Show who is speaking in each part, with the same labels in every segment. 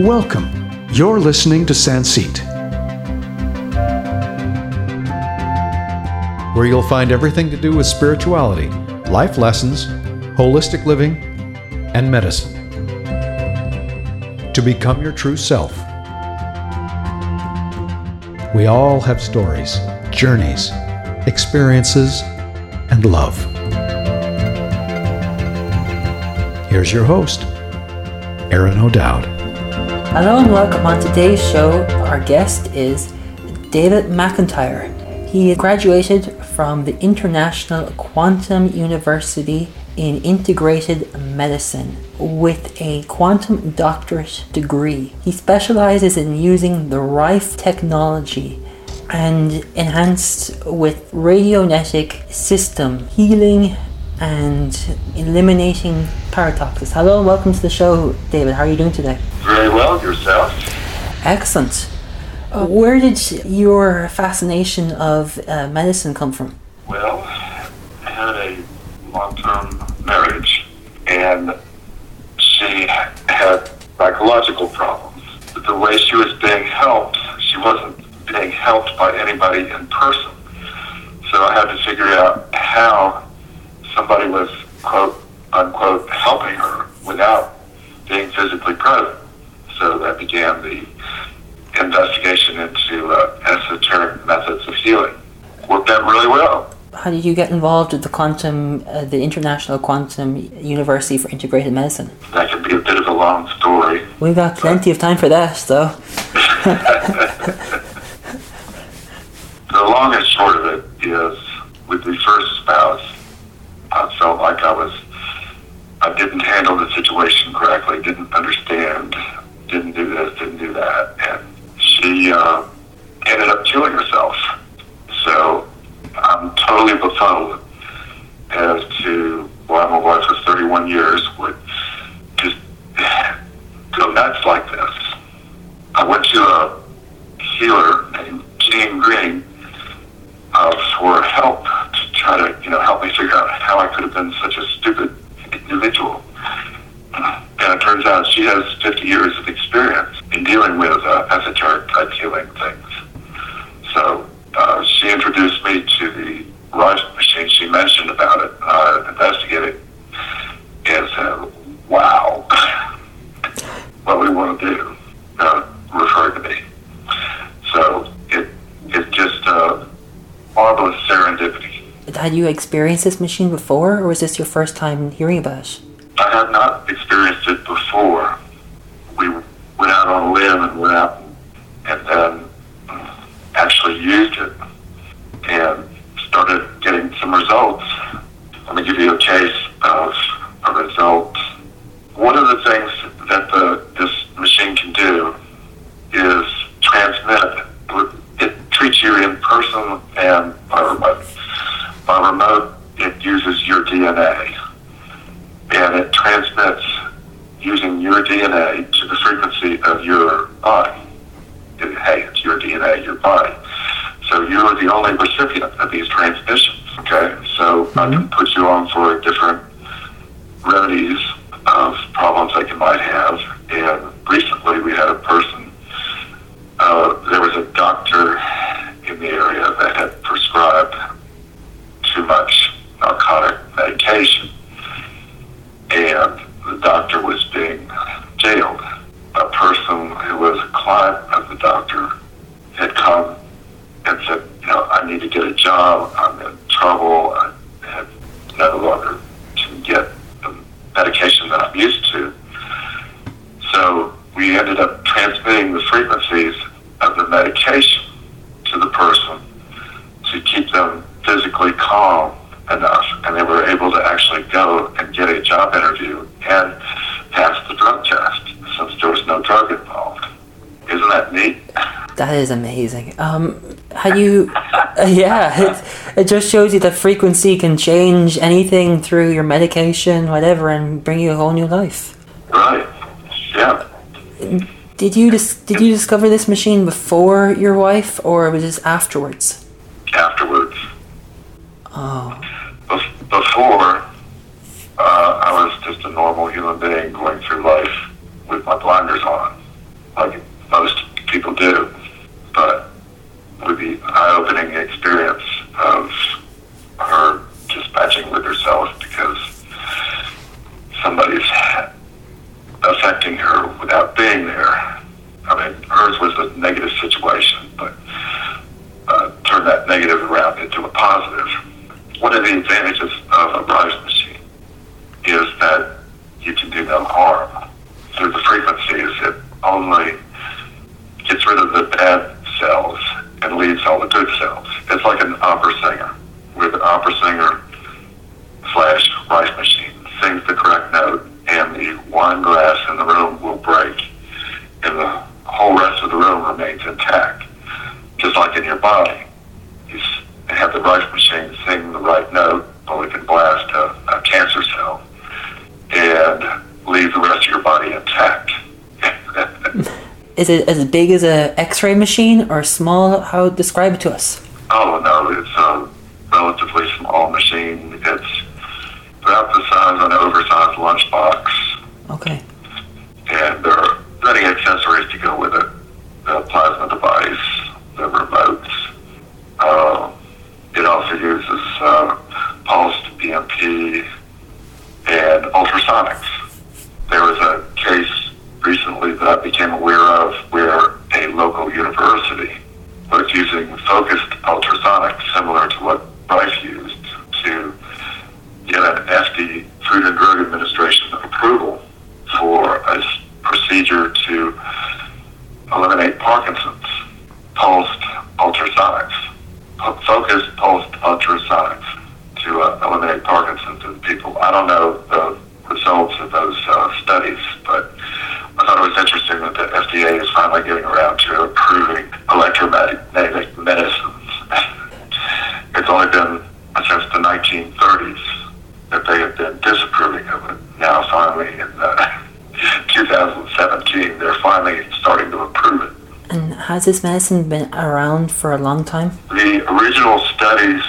Speaker 1: Welcome. You're listening to Sanseet, where you'll find everything to do with spirituality, life lessons, holistic living, and medicine. To become your true self. We all have stories, journeys, experiences, and love. Here's your host, Aaron O'Dowd.
Speaker 2: Hello and welcome. On today's show, our guest is David McIntyre. He graduated from the International Quantum University in Integrated Medicine with a quantum doctorate degree. He specializes in using the Rife technology and enhanced with radionetic system healing and eliminating paratoxis. Hello welcome to the show, David. How are you doing today?
Speaker 3: Very well, yourself.
Speaker 2: Excellent. Uh, where did your fascination of uh, medicine come from?
Speaker 3: Well, I had a long term marriage, and she had psychological problems. But the way she was being helped, she wasn't being helped by anybody in person. So I had to figure out how somebody was, quote unquote, helping her without being physically present. So that began the investigation into uh, esoteric methods of healing. Worked out really well.
Speaker 2: How did you get involved with the quantum, uh, the International Quantum University for Integrated Medicine?
Speaker 3: That can be a bit of a long story.
Speaker 2: We've got plenty of time for that, though.
Speaker 3: the long and short of it is, with the first spouse, I felt like I was, I didn't handle the situation correctly, didn't understand, didn't do this, didn't do that, and she uh, ended up killing herself. So I'm totally befuddled as to why my wife for 31 years would just go nuts like this. I went to a healer named Gene Green uh, for help to try to, you know, help me figure out how I could have been such a stupid individual. And it turns out she has 50 years of experience in dealing with uh, esoteric type healing things. So uh, she introduced me to the Rife machine. She mentioned about it. I investigated and said, wow, what we want to do, uh, referred to me. So it, it just uh, marvelous serendipity.
Speaker 2: Had you experienced this machine before, or was this your first time hearing about it?
Speaker 3: I have not experienced it before. We went out on a limb and went out and then actually used it and started getting some results. Let me give you a case of a result. One of the things that the, this machine can do is transmit. It treats you in person and by remote. By remote, it uses your DNA and it transmits using your DNA to the frequency of your body. It, hey, it's your DNA, your body. So you are the only recipient of these transmissions. Okay, so mm-hmm. I can put you on for different remedies of problems that you might have. And recently, we had a person. Uh, there was a doctor in the area that had prescribed too much narcotic medication and the doctor was being jailed. A person who was a client of the doctor had come and said, you know, I need to get a job. I'm in trouble. I have no longer can get the medication that I'm used to. So we ended up transmitting the frequencies of the medication to the person to keep them physically calm enough, and they were able to actually go and get a job interview and pass the drug test since there was no drug involved. Isn't that neat?
Speaker 2: That is amazing. Um, how you, uh, yeah, it, it just shows you that frequency can change anything through your medication, whatever, and bring you a whole new life.
Speaker 3: Right. Yeah.
Speaker 2: Did you dis- did you discover this machine before your wife, or was this? Afterwards.
Speaker 3: be eye opening experience.
Speaker 2: big as a X-ray machine or small? How describe it to us? Has this medicine been around for a long time?
Speaker 3: The original studies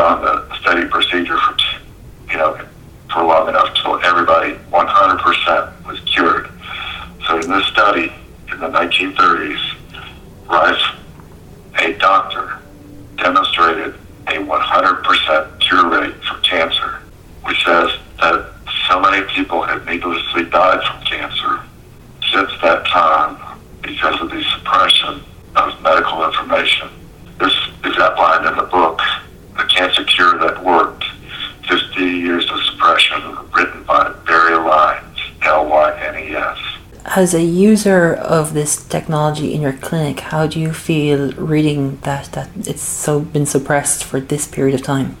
Speaker 3: on the study procedure for, you know, for long enough till everybody 100% was cured. So in this study in the 1930s, Rife, a doctor, demonstrated a 100% cure rate for cancer, which says that so many people have needlessly died from
Speaker 2: as a user of this technology in your clinic, how do you feel reading that that it's so been suppressed for this period of time?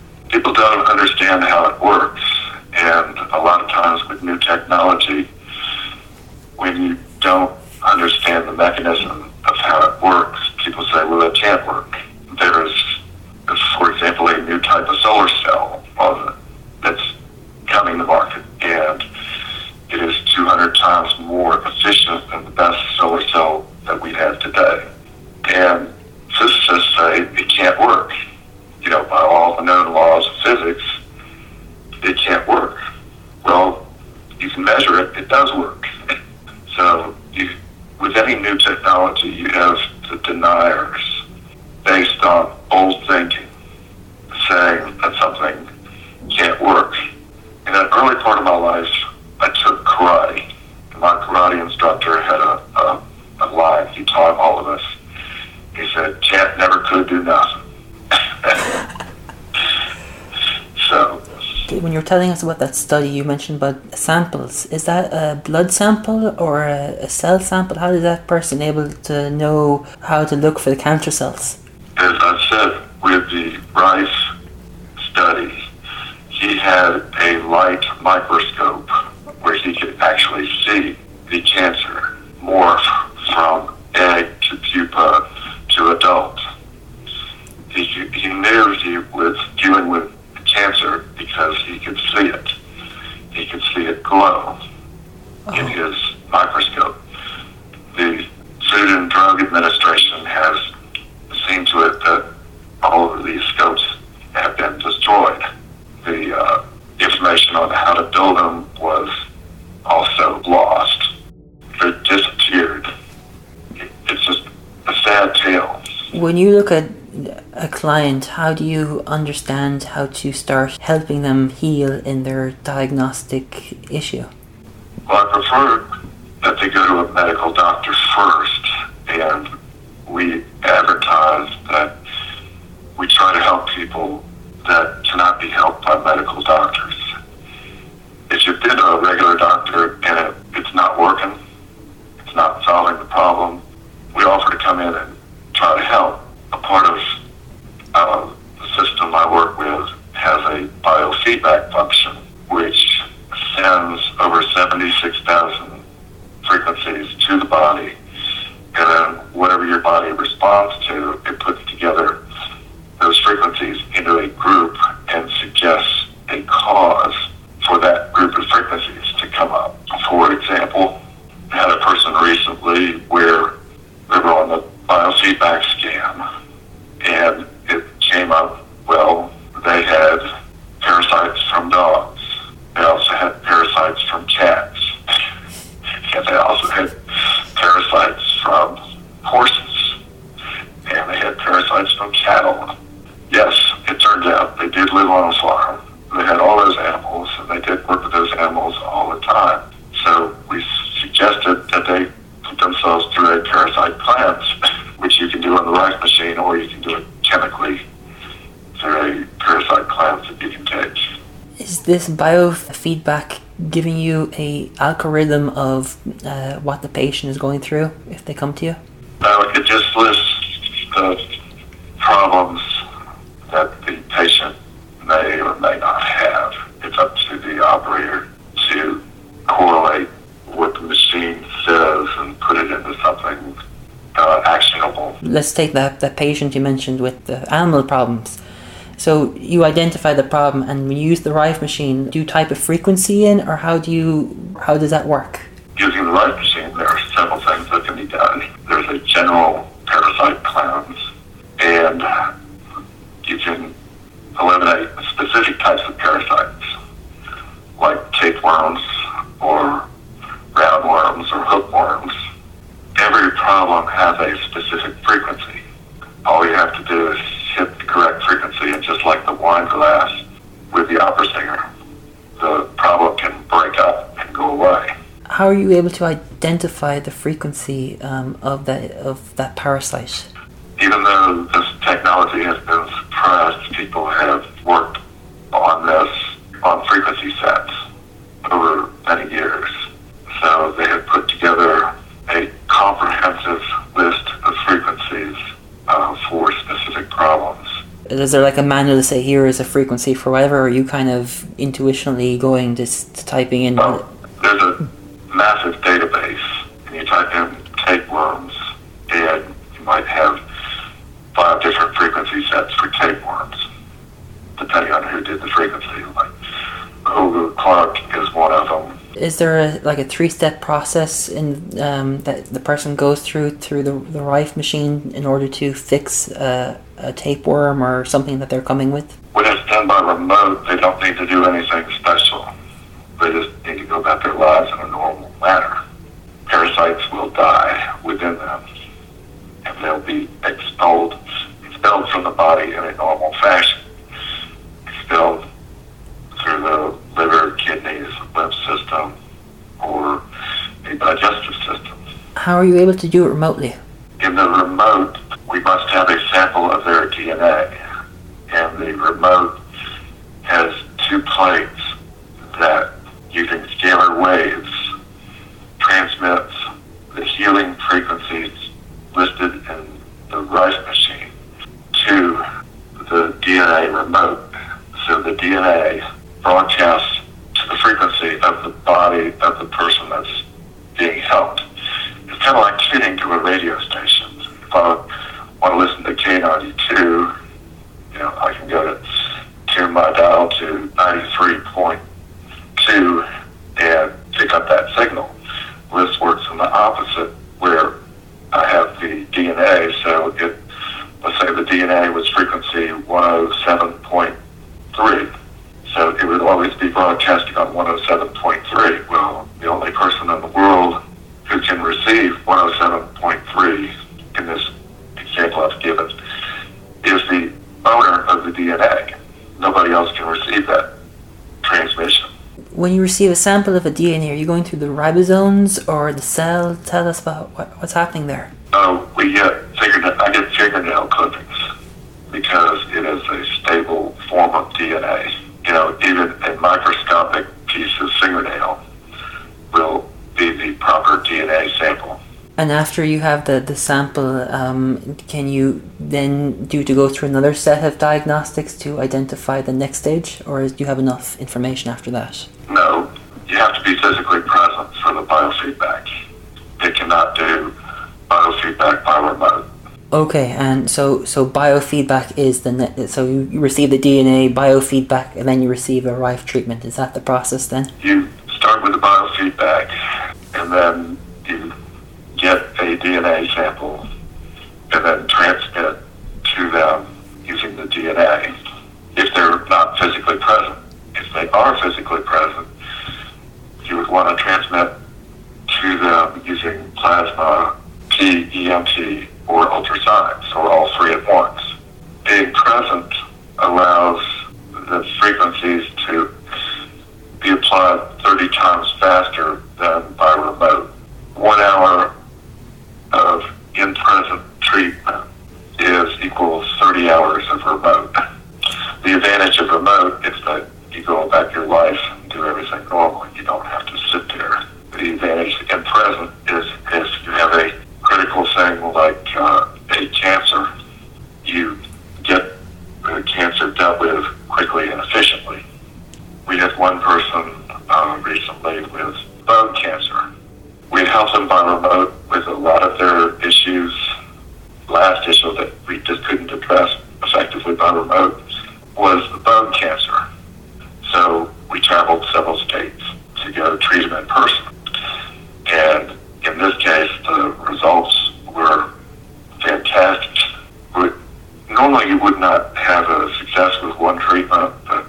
Speaker 3: Measure it, it does work. so you, with any new technology, you have the deniers based on old thinking, saying that something can't work. In an early part of my life, I took karate. My karate instructor had a, a, a line he taught all of us. He said, "Can't, never could do nothing." so
Speaker 2: When you're telling us about that study, you mentioned about samples. Is that a blood sample or a, a cell sample? How is that person able to know how to look for the cancer cells?
Speaker 3: as I said, with the Rife study, he had a light microscope where he could actually see the cancer morph from egg to pupa to adult. He, he knew he was dealing with cancer because he could see it. He could see it glow in his microscope. The Food and Drug Administration has seen to it that all of these scopes have been destroyed. The uh, information on how to build them was also lost. They disappeared. It's just a sad tale.
Speaker 2: When you look at a client, how do you understand how to start helping them heal in their diagnostic issue?
Speaker 3: Well, I prefer that they go to a medical doctor first, and we advertise that we try to help people that cannot be helped by medical doctors. If you've been to a regular doctor and it, it's not working, it's not solving the problem, we offer to come in and try to help. A part of uh, the system I work with has a biofeedback function, which sends over 76,000 frequencies to the body, and then whatever your body responds to, it puts together those frequencies into a group and suggests a cause for that group of frequencies to come up. For example, I had a person recently where they were on the biofeedback scan and it came up, well, they had parasites from dogs. They also had parasites from cats. and they also had parasites from horses. And they had parasites from cattle. Yes, it turns out they did live on a farm. They had all those animals, and they did work with those animals all the time. So we suggested that they put themselves through a parasite cleanse, which you can do on the Rife machine, or you can do it chemically through a parasite cleanse that you can take.
Speaker 2: Is this biofeedback giving you a algorithm of uh, what the patient is going through if they come to you?
Speaker 3: No, it just lists the problems that the patient may or may not have. It's up to the operator to correlate what the machine says and put it into something uh, actionable.
Speaker 2: Let's take that, that patient you mentioned with the animal problems. So you identify the problem and when you use the Rife machine, do you type a frequency in or how do you how does that work?
Speaker 3: Using the Rife machine, there are several things that can be done. There's a general parasite cleanse, and you can eliminate specific types of parasites, like tapeworms or roundworms or hookworms. Every problem has a specific frequency. All you have to do is hit the correct frequency, and just like the wine glass with the opera singer, the problem can break up and go away.
Speaker 2: How are you able to identify the frequency um, of that of that parasite?
Speaker 3: even though this technology has been suppressed, people have worked on this on frequency sets over many years. So they have put together a comprehensive list of frequencies uh, for specific problems.
Speaker 2: Is there like a manual to say here is a frequency for whatever, or are you kind of intuitionally going just typing in?
Speaker 3: Well, there's a massive database, and you type in tapeworms, and you might have five different frequency sets for tapeworms, depending on who did the frequency. Like Hulda Clark is one of them.
Speaker 2: Is there a, like a three-step process in um, that the person goes through through the the Rife machine in order to fix uh, a tapeworm or something that they're coming with?
Speaker 3: When it's done by remote, they don't need to do anything special. They just need to go about their lives
Speaker 2: in a normal manner. Parasites will die within
Speaker 3: them, and they'll be expelled, expelled from the body in a normal fashion. Expelled through the liver, kidneys, lymph system, or the digestive system. How are you able to do it remotely? Remote has two plates that, using scalar waves, transmits the healing frequencies listed in the Rife machine to the DNA remote. So the DNA broadcasts to the frequency of the body of the person that's being helped. It's kind of like tuning to a radio station. If I want to listen to K92, you know, I can go to tune my dial to 93.2 and pick up that signal. This works in the opposite, where I have the DNA, so it, let's say the DNA was frequency 107.3. So it would always be broadcasting on 107.3. Well, the only person in the world who can receive 107.3 in this example I've given is the owner of the DNA. Nobody else can receive that transmission.
Speaker 2: When you receive a sample of a DNA, are you going through the ribosomes or the cell? Tell us about what, what's happening there.
Speaker 3: Oh, we get fingernail, I get fingernail clippings because it is a stable form of DNA. You know, even a microscopic piece of fingernail will be the proper DNA sample.
Speaker 2: And after you have the, the sample, um, can you then do to go through another set of diagnostics to identify the next stage, or do you have enough information after that?
Speaker 3: No, you have to be physically present for the biofeedback. It cannot do biofeedback by remote.
Speaker 2: Okay, and so so biofeedback is the ne- so you, receive the DNA biofeedback, and then you receive a Rife treatment. Is that the process then?
Speaker 3: You start with the biofeedback, and then get a DNA sample, and then transmit to them using the DNA. If they're not physically present, if they are physically present, you would want to transmit to them using plasma, TEMT, or ultrasonics, or all three at once. Being present allows the frequencies to be applied 30 times faster than by remote. One hour of in-present treatment is equals 30 hours of remote. The advantage of remote is that you go about your life and do everything normal. You don't have to sit there. The advantage in present is if you have a critical thing like uh, a cancer, you get the cancer dealt with quickly and efficiently. We had one person uh, recently with bone cancer. We helped them by remote with a lot of their issues. Last issue that we just couldn't address effectively by remote was the bone cancer. So we traveled several states to go treat them in person. And in this case, the results were fantastic. Would, normally you would not have a success with one treatment, but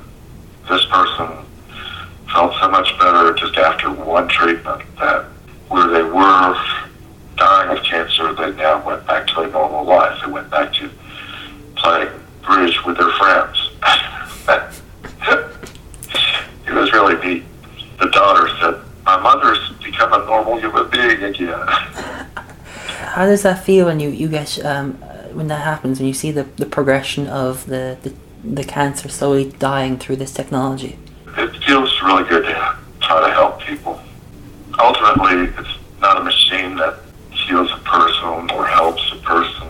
Speaker 3: this person felt so much better just after one treatment that where they were dying of cancer, they now went back to a normal life. They went back to playing bridge with their friends. it was really neat. The daughter said, my mother's become a normal human being again.
Speaker 2: How does that feel when you you get um, uh, when that happens when you see the, the progression of the, the the cancer slowly dying through this technology?
Speaker 3: It feels really good to try to help people. Ultimately, it's not a machine that heals a person or helps a person.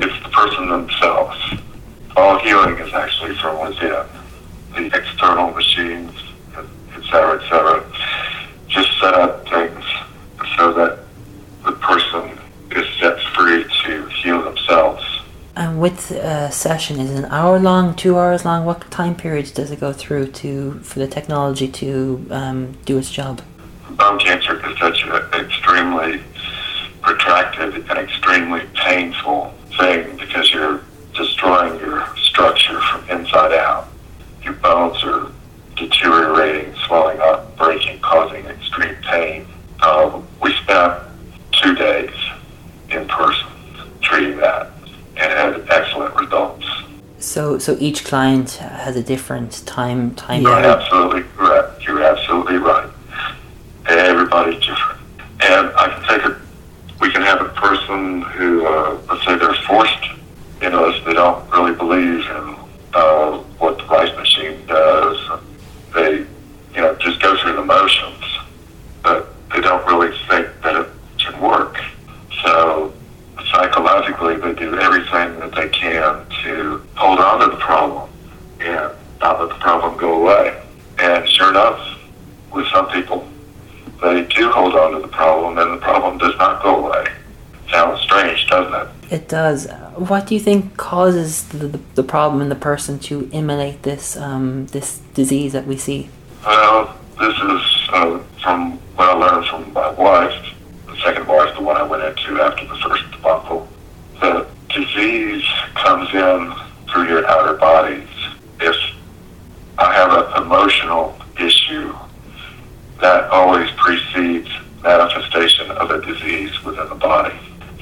Speaker 3: It's the person themselves. All healing is actually from within. The external machines, et cetera, et cetera, just set up things so that the person is set free to heal themselves.
Speaker 2: And with a session, is an hour long, two hours long? What time periods does it go through to for the technology to um, do its job?
Speaker 3: Bone cancer is such an extremely protracted and extremely painful thing because you're destroying your structure from inside out. Your bones are deteriorating, swelling up, breaking, causing extreme pain. Um, we spent two days in person treating that and had excellent results.
Speaker 2: So so each client has a different time time
Speaker 3: You're
Speaker 2: period.
Speaker 3: absolutely correct. You're absolutely right. Everybody's different. And I can take a with some people, they do hold on to the problem, and the problem does not go away. Sounds strange, doesn't it?
Speaker 2: It does. What do you think causes the, the, the problem in the person to emulate this um, this disease that we see
Speaker 3: this is uh, from what I learned from my wife. The second wife, the one I went into after the first debacle. The disease comes in through your outer bodies. If I have an emotional issue, that always precedes manifestation of a disease within the body.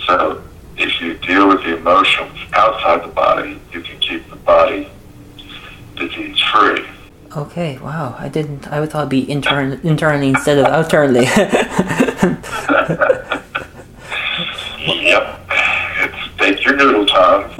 Speaker 3: So if you deal with the emotions outside the body, you can keep the body disease free.
Speaker 2: Okay, wow. I didn't. I would thought it'd be intern, internally instead of outernally.
Speaker 3: Yep. It's take your noodle time.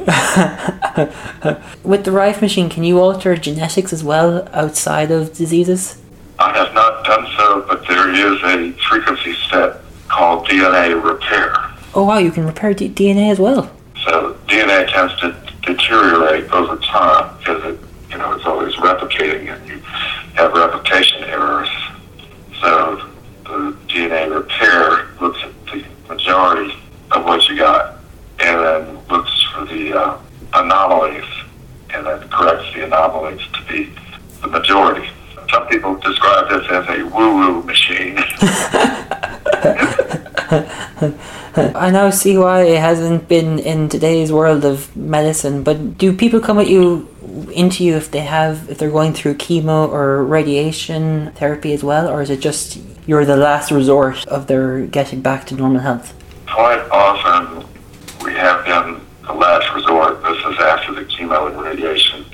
Speaker 2: With the Rife machine, can you alter genetics as well outside of diseases?
Speaker 3: I have not done so, but there is a frequency set called DNA repair.
Speaker 2: Oh wow, you can repair D- DNA as well.
Speaker 3: So DNA tends to deteriorate over time because it, you know, it's always replicating and you have replication errors. So the DNA repair looks at the majority of what you got and then looks for the uh, anomalies and then corrects the anomalies to be the majority. Some people describe this as a woo-woo machine.
Speaker 2: I now see why it hasn't been in today's world of medicine. But do people come at you into you if they have if they're going through chemo or radiation therapy as well, or is it just you're the last resort of their getting back to normal health?
Speaker 3: Quite often, we have been the last resort. This is after the chemo and radiation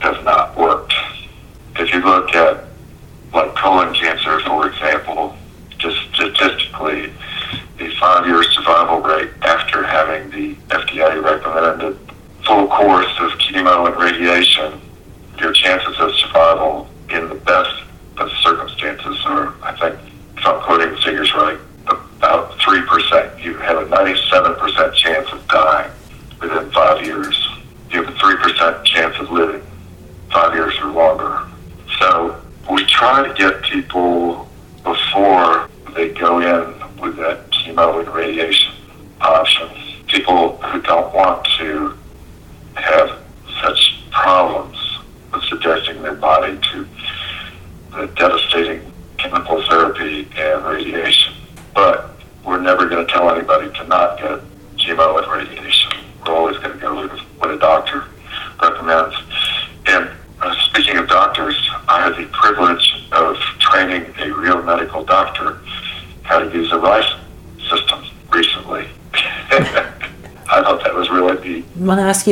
Speaker 3: has not worked. If you look at like colon cancer, for example, just statistically, the five-year survival rate after having the FDA recommended full course radiation, your chances of survival in the best of circumstances are, I think, if I'm quoting the figures right, about 3%. You have a 97% chance of dying within five years. You have a 3% chance of living five years or longer. So we try to get people before they go in with that chemo and radiation options. People who don't want to have such problems with subjecting their body to the devastating chemical therapy and radiation. But we're never going to tell anybody to not get chemo and radiation. We're always going to go with what a doctor recommends. And uh, speaking of doctors, I had the privilege of training a real medical doctor how to use a Rife system recently. I thought that was really neat.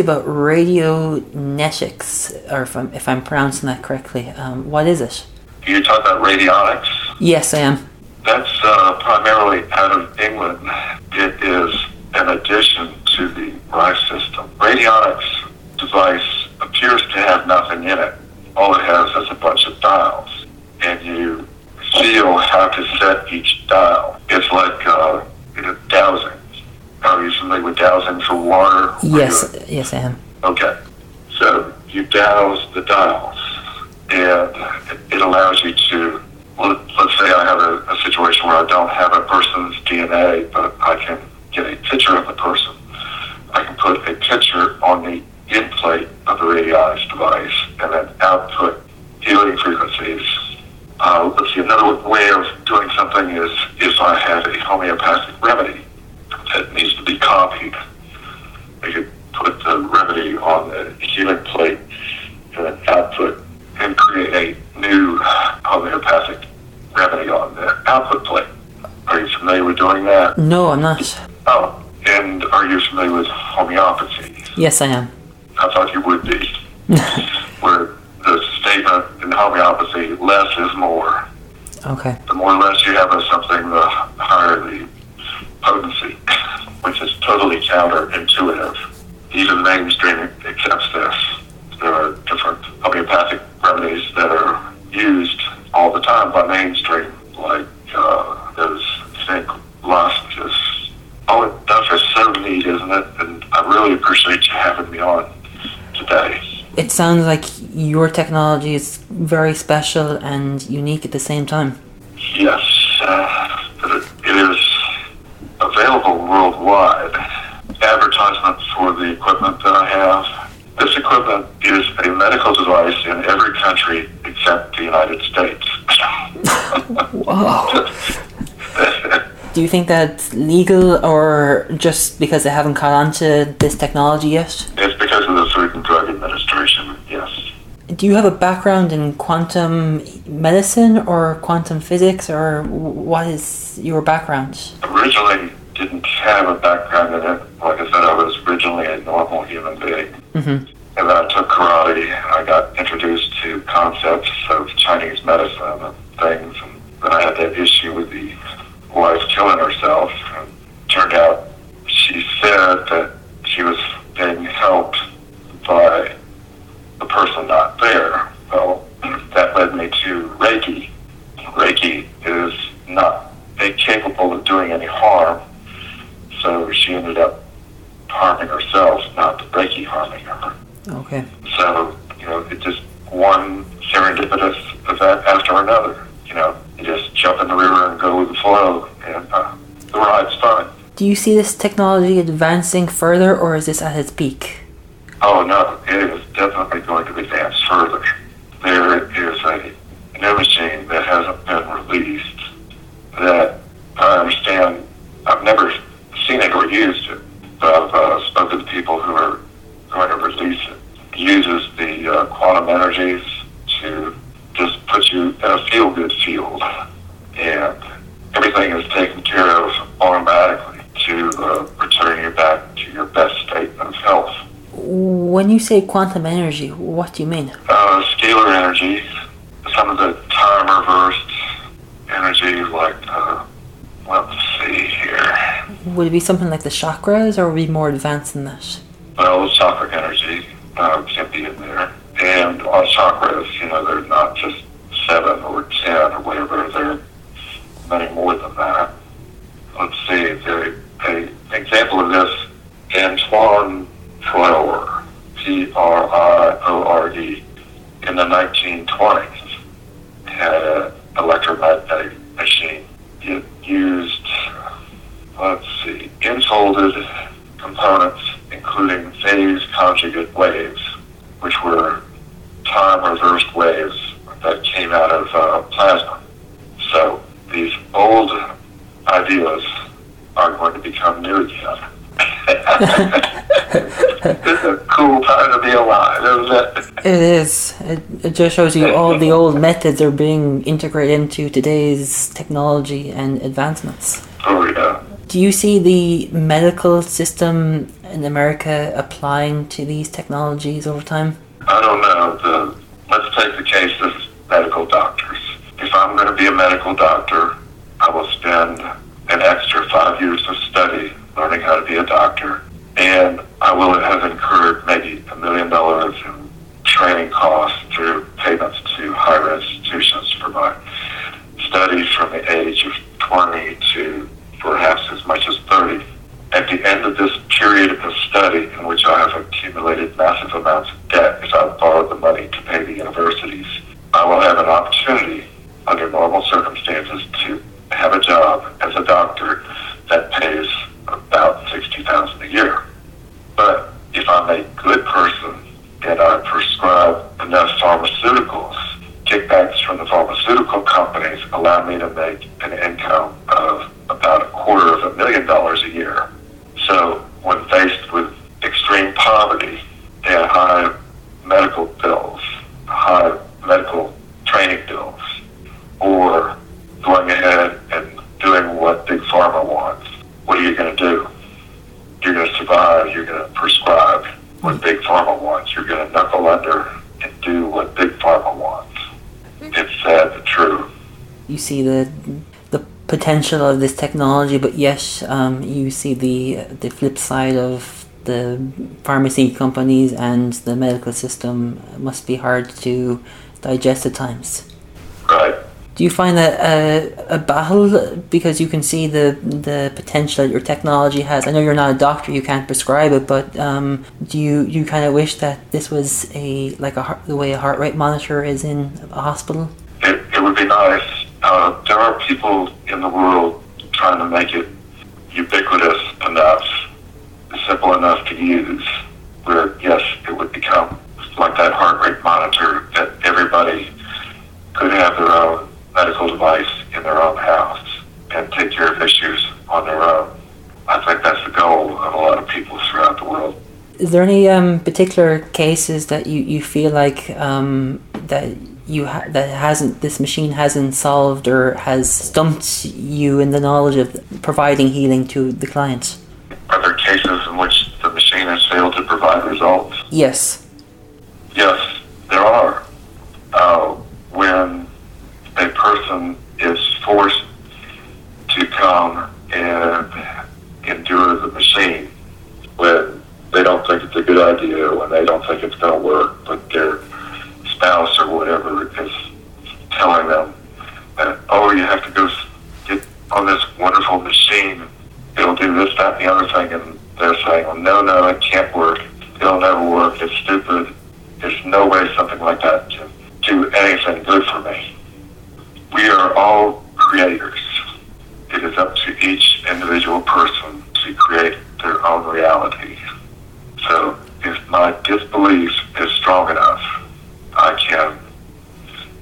Speaker 2: I want to ask you about radionetics, or if I'm, if I'm pronouncing that correctly. Um, what is it?
Speaker 3: You talk about radionics.
Speaker 2: Yes, I am.
Speaker 3: That's uh, primarily out of England. It is an addition to the Rife system. Radionics device appears to have nothing in it. All it has is a bunch of dials, and you feel how to set each dial. It's like uh, you know, dowsing. Familiar with dowsing for water?
Speaker 2: Yes, yes, I am.
Speaker 3: Okay. So you douse the dials, and it allows you to, well, let's say I have a, a situation where I don't have a person's DNA, but I can get a picture of the person. I can put a picture on the in plate of the radionics device and then output healing frequencies. Uh, let's see, another way of doing something is if I have a homeopathic remedy that needs to be copied. I could put the remedy on the healing plate and then output and create a new homeopathic remedy on the output plate. Are you familiar with doing that?
Speaker 2: No, I'm not.
Speaker 3: Oh, and are you familiar with homeopathy?
Speaker 2: Yes, I am.
Speaker 3: I thought you would be. Where the statement in homeopathy, less is more.
Speaker 2: Okay.
Speaker 3: The more or less you have of something, the higher the potency, which is totally counterintuitive. Even mainstream accepts this. There are different homeopathic remedies that are used all the time by mainstream, like uh, those zinc lozenges. All it does is so neat, isn't it? And I really appreciate you having me on today.
Speaker 2: It sounds like your technology is very special and unique at the same time.
Speaker 3: Yes, uh, but it, it is available worldwide. Advertisement for the equipment that I have. This equipment is a medical device in every country except the United States.
Speaker 2: Whoa. Do you think that's legal or just because they haven't caught on to this technology yet?
Speaker 3: It's because of the Food and Drug Administration, yes.
Speaker 2: Do you have a background in quantum medicine or quantum physics or what is your background?
Speaker 3: Originally didn't have a background in it. Like I said, I was originally a normal human being.
Speaker 2: Mm-hmm.
Speaker 3: And then I took karate. I got introduced to concepts of Chinese medicine and things. And then I had that issue with the wife killing herself. And turned out she said that she was being helped by the person not there. Well, that led me to Reiki. Reiki is not incapable of doing any harm. So she ended up harming herself, not the Reiki harming her.
Speaker 2: Okay.
Speaker 3: So, you know, it just one serendipitous event after another. You know, you just jump in the river and go with the flow, and uh, the ride's fun.
Speaker 2: Do you see this technology advancing further or is this at its peak?
Speaker 3: Oh no, it is definitely going to advance further. There is a new machine that hasn't been released that I understand. I've never seen it or used it, but I've uh, spoken to people who are going to release it. It uses the uh, quantum energies to just put you in a feel-good field, and everything is taken care of automatically to uh, return you back to your best state of health.
Speaker 2: When you say quantum energy, what do you mean?
Speaker 3: uh, scalar energy, some of the time reversed energy, like, uh, let's see here.
Speaker 2: Would it be something like the chakras or would it be more advanced than that?
Speaker 3: Well, chakra energy uh, can be in there. And on chakras, you know, they're not just seven or ten or whatever, they're many more than that. Let's see, the, a example of this, Antoine Priore, P-R-I-O-R-E, in the 1920s, had an electromagnetic machine. It used, let's see, infolded components, including phase conjugate waves, which were time reversed waves that came out of uh, plasma. So these old ideas are going to become new again. it's a cool time to be alive, isn't it?
Speaker 2: It is. It, it just shows you all the old methods are being integrated into today's technology and advancements.
Speaker 3: Oh, yeah.
Speaker 2: Do you see the medical system in America applying to these technologies over time?
Speaker 3: I don't know. The, let's take the case of medical doctors. If I'm going to be a medical doctor, I will spend an extra five years of study learning how to be a doctor, and I will have incurred maybe a million dollars in training costs through payments to higher institutions for my studies from the age of 20 to perhaps as much as 30. At the end of this period of study, in which I have accumulated massive amounts of debt if I've borrowed the money to pay the universities, I will have an opportunity under normal circumstances to have a job as a doctor that pays about sixty thousand a year. But if I'm a good person and I prescribe enough pharmaceuticals, kickbacks from the pharmaceutical companies allow me to make an income of about a quarter of a million dollars a year. So when faced with extreme poverty and high medical bills, high medical training bills, or going ahead and doing what Big Pharma wants, what are you going to do? You're going to survive. You're going to prescribe what Big Pharma wants. You're going to knuckle under and do what Big Pharma wants. It's sad but true.
Speaker 2: You see the the potential of this technology, but yes, um, you see the the flip side of the pharmacy companies and the medical system must be hard to digest at times.
Speaker 3: Right.
Speaker 2: Do you find that a, a battle because you can see the the potential that your technology has? I know you're not a doctor, you can't prescribe it, but um, do you you kind of wish that this was a like a the way a heart rate monitor is in a hospital?
Speaker 3: It, it would be nice. Uh, there are people in the world trying to make it ubiquitous enough, simple enough to use, where yes, it would become like that heart rate monitor that everybody could have their own medical device in their own house and take care of issues on their own. I think that's the goal of a lot of people throughout the world.
Speaker 2: Is there any um, particular cases that you, you feel like um, that you ha- that hasn't this machine hasn't solved or has stumped you in the knowledge of providing healing to the clients?
Speaker 3: Are there cases in which the machine has failed to provide results?
Speaker 2: Yes.
Speaker 3: Yes, there are. Uh, when a person is forced to come and endure the machine when they don't think it's a good idea, when they don't think it's going to work, but their spouse or whatever is telling them that, oh, you have to go get on this wonderful machine. It'll do this, that, and the other thing. And they're saying, well, no, no, it can't work. It'll never work. It's stupid. There's no way something like that can do anything good for me. We are all creators. It is up to each individual person to create their own reality. So if my disbelief is strong enough, I can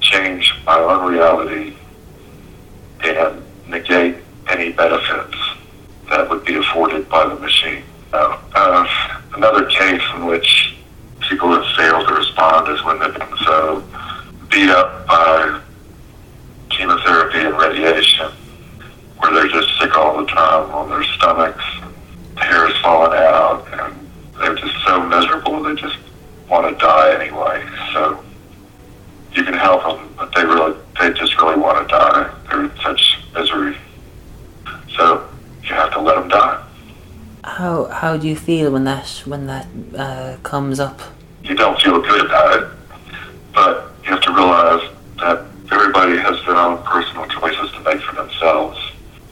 Speaker 3: change my own reality and negate any benefits that would be afforded by the machine. Uh, uh, another case in which people have failed to respond is when they've been so beat up by chemotherapy and radiation, where they're just sick all the time on their stomachs, hair is falling out, and they're just so miserable they just want to die anyway. So you can help them, but they really, they just really want to die. They're in such misery. So you have to let them die.
Speaker 2: How how do you feel when that when that uh, comes up?
Speaker 3: You don't feel good about it, but you have to realize that everybody has their own personal choices to make for themselves.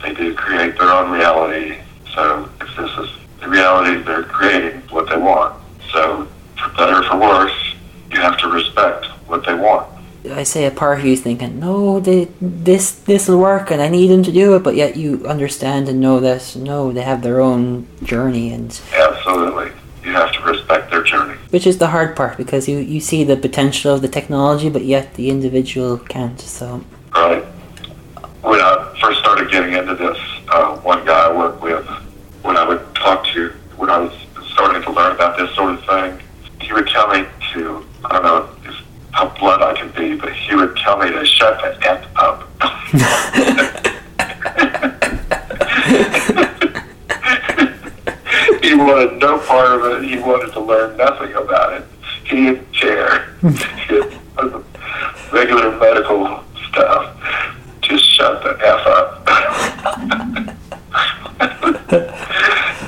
Speaker 3: They do create their own reality. So if this is the reality they're creating, what they want. So for better or for worse, you have to respect what they want.
Speaker 2: I say a part of you thinking, no, they, this this will work, and I need them to do it, but yet you understand and know that no, they have their own journey, and
Speaker 3: Absolutely. You have to respect their journey.
Speaker 2: which is the hard part because you you see the potential of the technology, but yet the individual can't. So
Speaker 3: Right. When I first started getting into this, uh, one guy I worked with, when I would talk to, when I was starting to learn about this sort of thing, he would tell me to, I don't know if, how blunt I can be, but he would tell me to shut the F up. he wanted no part of it. He wanted to learn nothing about it. He didn't care. Regular medical stuff. Just shut the F up.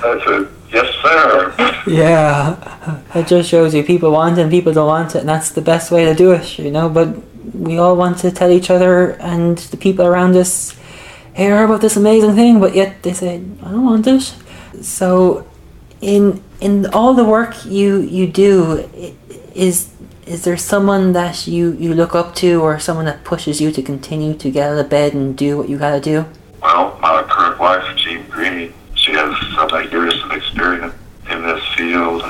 Speaker 3: I said, yes, sir.
Speaker 2: yeah, it just shows you people want it and people don't want it, and that's the best way to do it, you know. But we all want to tell each other and the people around us, hear about this amazing thing, but yet they say, I don't want it. So, in in all the work you you do, is is there someone that you you look up to, or someone that pushes you to continue to get out of bed and do what you gotta do?
Speaker 3: Well, my current wife, Jean Green, she has some years of experience in this field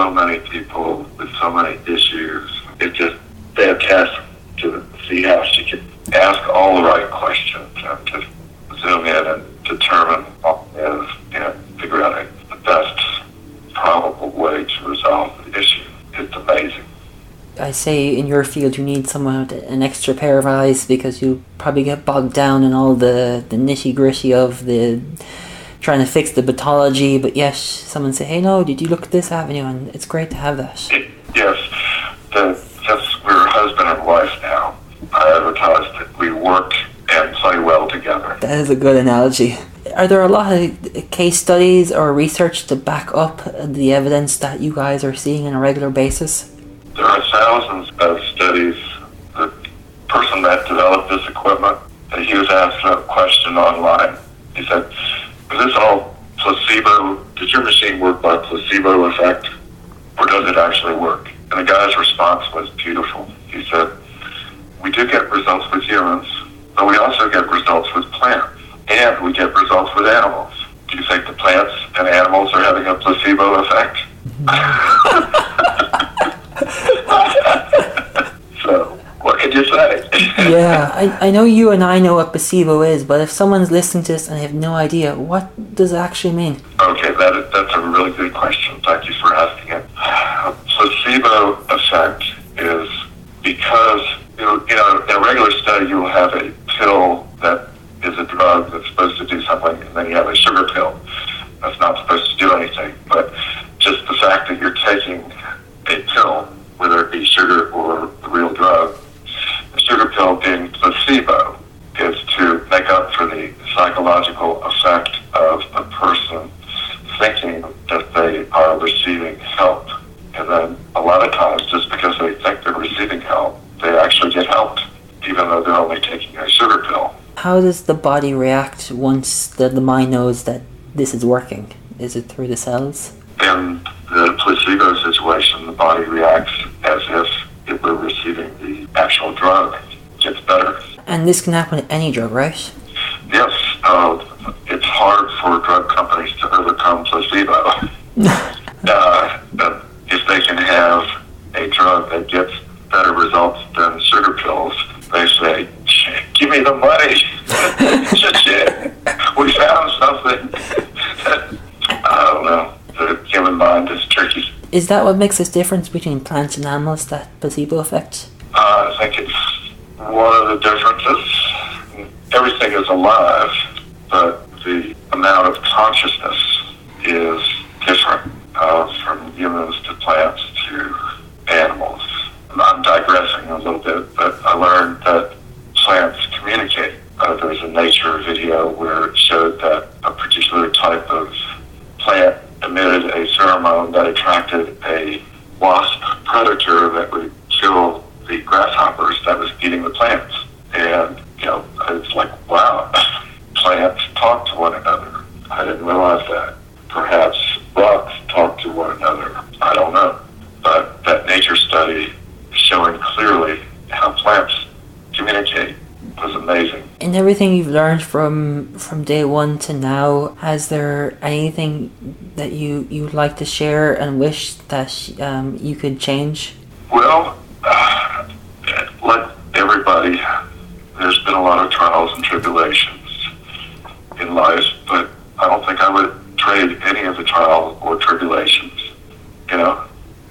Speaker 3: so many people with so many issues. It's just fantastic to see how she can ask all the right questions and just zoom in and determine what is and figure out the best probable way to resolve the issue. It's amazing.
Speaker 2: I say in your field you need someone an extra pair of eyes because you probably get bogged down in all the, the nitty gritty of the trying to fix the pathology, but yes, someone say, Hey no, did you look at this avenue? And it's great to have that.
Speaker 3: Yes, the, since we're husband and wife now, I advertise that we work and play well together.
Speaker 2: That is a good analogy. Are there a lot of uh, case studies or research to back up the evidence that you guys are seeing on a regular basis?
Speaker 3: There are thousands of studies. The person person that developed this equipment, he was asked a question online. He said, "Is this all placebo? Does your machine work by placebo effect, or does it actually work?" And the guy's response was beautiful. He said, "We do get results with humans, but we also get results with plants, and we get results with animals. Do you think the plants and animals are having a placebo effect?" what could you
Speaker 2: yeah, I, I know you and I know what placebo is, but if someone's listening to this and they have no idea, what does it actually mean?
Speaker 3: Okay, that is, that's a really good question. Thank you for asking it. Placebo effect is because, you know, in a, in a regular study, you will have a pill that is a drug that's supposed to do something, and then you have a sugar pill that's not supposed to do anything. But just the fact that you're taking a pill, whether it be sugar or the real drug, pill being placebo is to make up for the psychological effect of a person thinking that they are receiving help. And then a lot of times, just because they think they're receiving help, they actually get helped, even though they're only taking a sugar pill.
Speaker 2: How does the body react once the, the mind knows that this is working? Is it through the cells?
Speaker 3: In the placebo situation, the body reacts as if it were receiving the actual drug. Gets better.
Speaker 2: And this can happen with any drug, right?
Speaker 3: Yes, uh, it's hard for drug companies to overcome placebo. uh, but if they can have a drug that gets better results than sugar pills, they say, "Give me the money! We found something." I don't know. The human mind is tricky.
Speaker 2: Is that what makes this difference between plants and animals, that placebo effect?
Speaker 3: Uh, I think it's one of the differences. Everything is alive, but the amount of consciousness is different uh, from humans to plants to animals. I'm digressing a little bit, but I learned that plants communicate. Uh, there was a nature video where it showed that a particular type of plant emitted a pheromone that attracted a wasp predator that would kill the grasshoppers that was eating the plants. And, you know, it's like, wow, plants talk to one another. I didn't realize that. Perhaps rocks talk to one another. I don't know. But that nature study showing clearly how plants communicate was amazing.
Speaker 2: And everything you've learned from from day one to now, has there anything that you you'd like to share and wish that um, you could change?
Speaker 3: Well, uh, like everybody, there's been a lot of trials and tribulations in life, but I don't think I would trade any of the trials or tribulations. You know,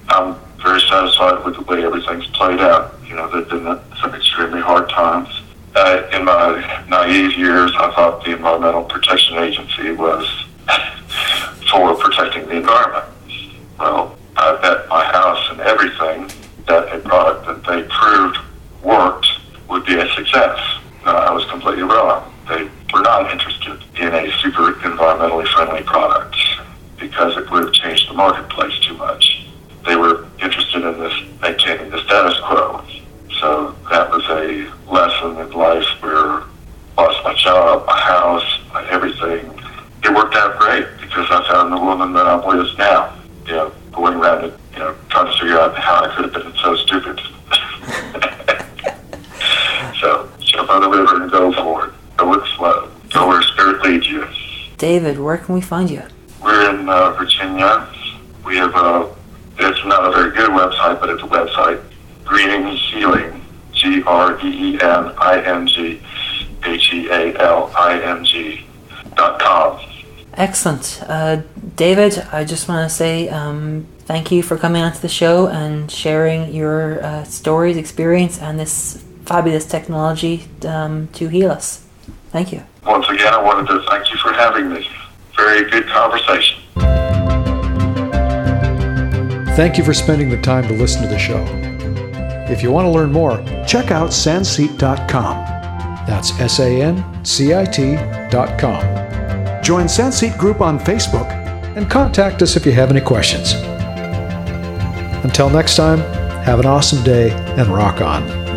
Speaker 3: I'm very satisfied with the way everything's played out. You know, there've been some extremely hard times. Uh, in my naive years, I thought the Environmental Protection Agency was for protecting the environment. Well, I bet my house and everything that a product that they proved worked would be a success. No, I was completely wrong. They were not interested in a super environmentally friendly product because it would have changed the marketplace too much. They were interested in this maintaining the status quo. So that was a lesson in life where I lost my job, my house, my everything. It worked out great because I found the woman that I'm with now. You know, going around and, you know, trying to figure out how I could have been so stupid. so jump on the river and go for it. Go with the flow. Go where spirit leads you.
Speaker 2: David, where can we find you?
Speaker 3: We're in uh, Virginia. We have a, it's not a very good website, but it's a website, Greening Healing, G R E E N I N G H E A L I N G dot com.
Speaker 2: Excellent. Uh, David, I just want to say um, thank you for coming onto the show and sharing your uh, stories, experience, and this fabulous technology um, to heal us. Thank you.
Speaker 3: Once again, I wanted to thank you for having me. Very good conversation.
Speaker 1: Thank you for spending the time to listen to the show. If you want to learn more, check out sancit.com. That's S A N C I T.com. Join Sancit Group on Facebook and contact us if you have any questions. Until next time, have an awesome day and rock on.